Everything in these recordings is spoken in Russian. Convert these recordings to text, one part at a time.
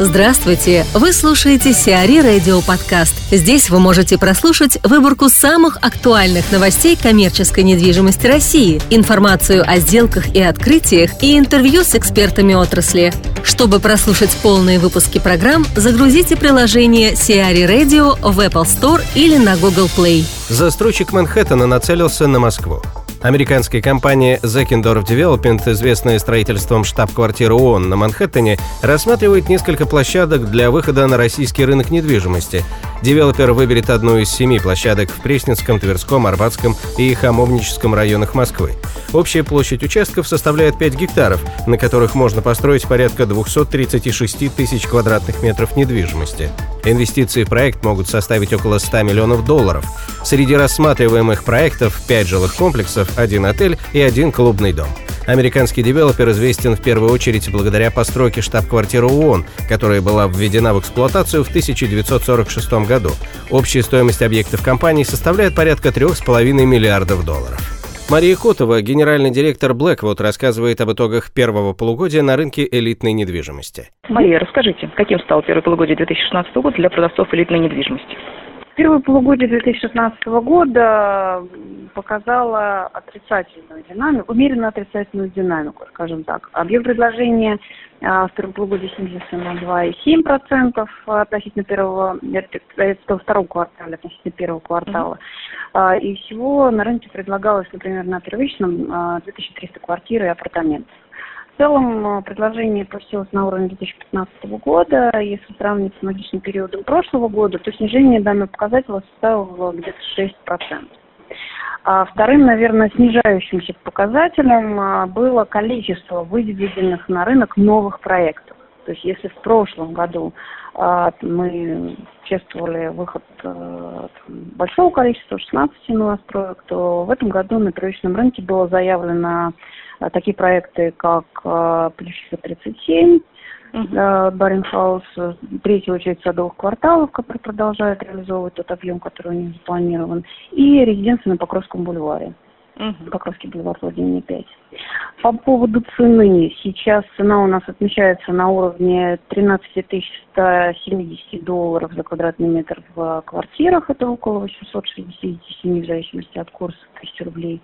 Здравствуйте! Вы слушаете Сиари Радио Подкаст. Здесь вы можете прослушать выборку самых актуальных новостей коммерческой недвижимости России, информацию о сделках и открытиях и интервью с экспертами отрасли. Чтобы прослушать полные выпуски программ, загрузите приложение Сиари Radio в Apple Store или на Google Play. Застройщик Манхэттена нацелился на Москву. Американская компания Zeckendorf Development, известная строительством штаб-квартиры ООН на Манхэттене, рассматривает несколько площадок для выхода на российский рынок недвижимости. Девелопер выберет одну из семи площадок в Пресненском, Тверском, Арбатском и Хамовническом районах Москвы. Общая площадь участков составляет 5 гектаров, на которых можно построить порядка 236 тысяч квадратных метров недвижимости. Инвестиции в проект могут составить около 100 миллионов долларов. Среди рассматриваемых проектов 5 жилых комплексов, один отель и один клубный дом. Американский девелопер известен в первую очередь благодаря постройке штаб-квартиры ООН, которая была введена в эксплуатацию в 1946 году. Общая стоимость объектов компании составляет порядка 3,5 миллиардов долларов. Мария Котова, генеральный директор Blackwood, рассказывает об итогах первого полугодия на рынке элитной недвижимости. Мария, расскажите, каким стал первый полугодие 2016 года для продавцов элитной недвижимости? Первое полугодие 2016 года показало отрицательную динамику, умеренно отрицательную динамику, скажем так. Объем предложения а, в первом полугодии снизился на 2,7% относительно первого, это второго квартала, относительно первого квартала. Mm-hmm. И всего на рынке предлагалось, например, на первичном 2300 а, квартир и апартаментов. В целом предложение опустилось на уровень 2015 года. Если сравнить с аналогичным периодом прошлого года, то снижение данного показателя составило где-то 6%. А вторым, наверное, снижающимся показателем а, было количество выведенных на рынок новых проектов. То есть если в прошлом году а, мы чувствовали выход а, большого количества, 16 новостроек, то в этом году на первичном рынке было заявлено а, такие проекты, как а, Плющиха 37, uh-huh. Баренхаус, третья очередь садовых кварталов, который продолжает реализовывать тот объем, который у них запланирован, и резиденция на Покровском бульваре. Угу. Покровский бульвар Владимир 5. По поводу цены. Сейчас цена у нас отмечается на уровне 13 170 долларов за квадратный метр в квартирах. Это около 867 в зависимости от курса тысяч рублей.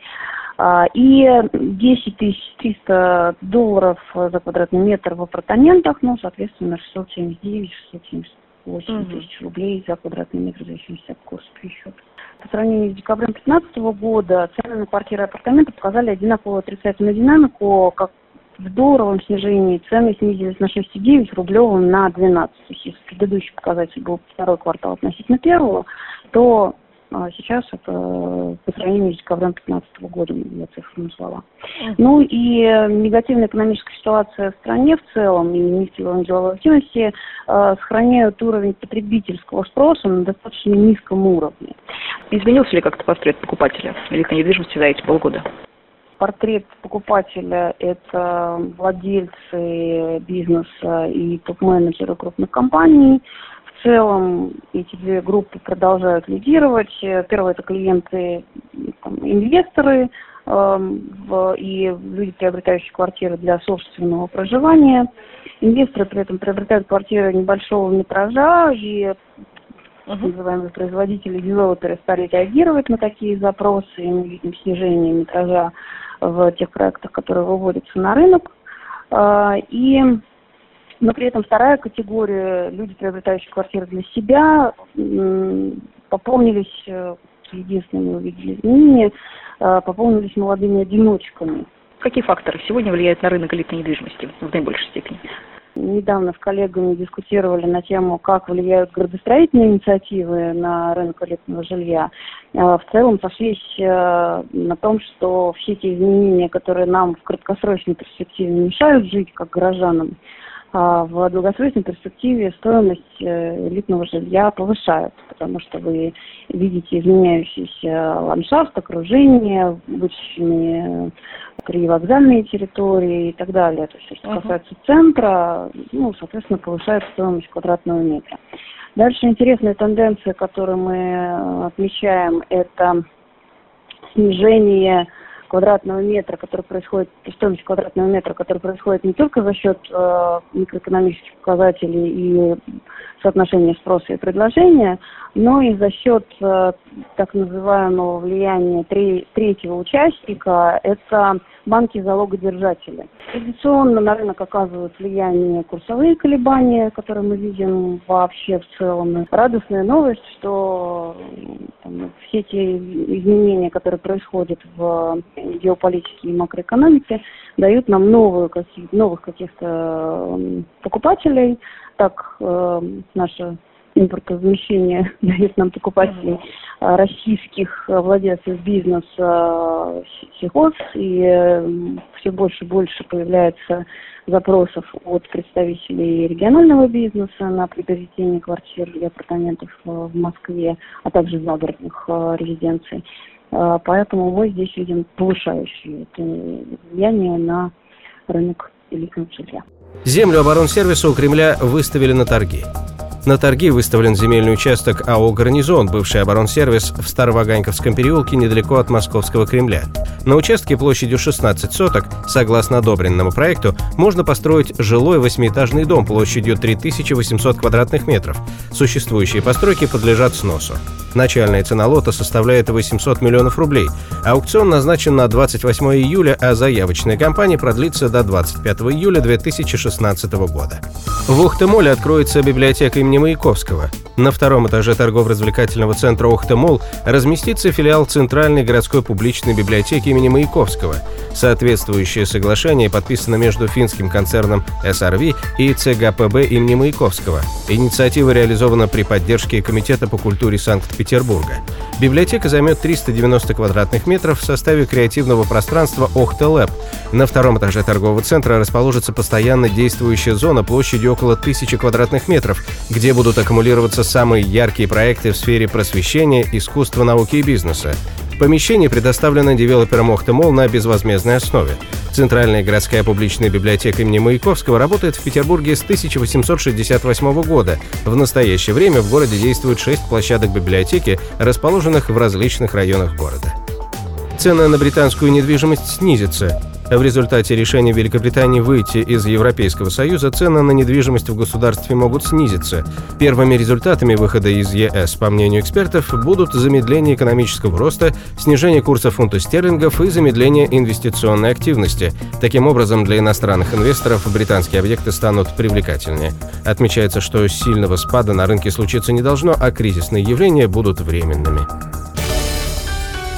А, и 10 300 долларов за квадратный метр в апартаментах, ну, соответственно, 679, 678 тысяч рублей за квадратный метр в зависимости от курса пересчета. По сравнению с декабрем 2015 года цены на квартиры и апартаменты показали одинаковую отрицательную динамику, как в долларовом снижении цены снизились на 6,9, рублевым на 12. То есть если предыдущий показатель был второй квартал относительно первого, то а сейчас это по сравнению с декабрем 2015 года, я цифры назвала. Ну и негативная экономическая ситуация в стране в целом и низкие деловой активности э, сохраняют уровень потребительского спроса на достаточно низком уровне. Изменился ли как-то портрет покупателя элитной недвижимости за эти полгода? портрет покупателя – это владельцы бизнеса и топ-менеджеры крупных компаний, целом эти две группы продолжают лидировать. Первое – это клиенты, там, инвесторы э, в, и люди, приобретающие квартиры для собственного проживания. Инвесторы при этом приобретают квартиры небольшого метража, и uh-huh. называемые производители, девелоперы стали реагировать на такие запросы, и мы видим снижение метража в тех проектах, которые выводятся на рынок. Э, и но при этом вторая категория, люди, приобретающие квартиры для себя, пополнились, э, единственное, мы увидели изменения, э, пополнились молодыми одиночками. Какие факторы сегодня влияют на рынок элитной недвижимости в наибольшей степени? Недавно с коллегами дискутировали на тему, как влияют градостроительные инициативы на рынок элитного жилья. Э, в целом сошлись на том, что все те изменения, которые нам в краткосрочной перспективе мешают жить как горожанам, в долгосрочной перспективе стоимость э, элитного жилья повышается, потому что вы видите изменяющийся ландшафт, окружение, вычищенные привокзальные территории и так далее. То есть, что касается центра, ну, соответственно, повышает стоимость квадратного метра. Дальше интересная тенденция, которую мы отмечаем, это снижение квадратного метра, который происходит, стоимость квадратного метра, который происходит не только за счет э, микроэкономических показателей и соотношения спроса и предложения, но и за счет э, так называемого влияния три, третьего участника, это банки-залогодержатели. Традиционно на рынок оказывают влияние курсовые колебания, которые мы видим вообще в целом. Радостная новость, что там, все те изменения, которые происходят в геополитике и макроэкономике, дают нам новую, новых каких-то покупателей. Так э, наша импортозамещение дает нам покупателей а, российских а, владельцев бизнеса а, сельхоз, и все больше и больше появляется запросов от представителей регионального бизнеса на приобретение квартир и апартаментов в Москве, а также загородных резиденций. Поэтому мы здесь видим повышающее влияние на рынок элитного жилья. Землю оборонсервиса у Кремля выставили на торги. На торги выставлен земельный участок АО «Гарнизон», бывший оборонсервис в Староваганьковском переулке недалеко от Московского Кремля. На участке площадью 16 соток, согласно одобренному проекту, можно построить жилой восьмиэтажный дом площадью 3800 квадратных метров. Существующие постройки подлежат сносу. Начальная цена лота составляет 800 миллионов рублей. Аукцион назначен на 28 июля, а заявочная кампания продлится до 25 июля 2016 года. В Ухты-Моле откроется библиотека имени Маяковского. На втором этаже торгово-развлекательного центра Ухты-Мол разместится филиал Центральной городской публичной библиотеки имени Маяковского. Соответствующее соглашение подписано между финским концерном SRV и ЦГПБ имени Маяковского. Инициатива реализована при поддержке Комитета по культуре Санкт-Петербурга. Библиотека займет 390 квадратных метров в составе креативного пространства Охта Лэб. На втором этаже торгового центра расположится постоянно действующая зона площадью около 1000 квадратных метров, где будут аккумулироваться самые яркие проекты в сфере просвещения, искусства, науки и бизнеса. Помещение предоставлено девелопером Охта-Молл на безвозмездной основе. Центральная городская публичная библиотека имени Маяковского работает в Петербурге с 1868 года. В настоящее время в городе действует шесть площадок библиотеки, расположенных в различных районах города. Цены на британскую недвижимость снизятся. В результате решения Великобритании выйти из Европейского Союза цены на недвижимость в государстве могут снизиться. Первыми результатами выхода из ЕС, по мнению экспертов, будут замедление экономического роста, снижение курса фунта стерлингов и замедление инвестиционной активности. Таким образом, для иностранных инвесторов британские объекты станут привлекательнее. Отмечается, что сильного спада на рынке случиться не должно, а кризисные явления будут временными.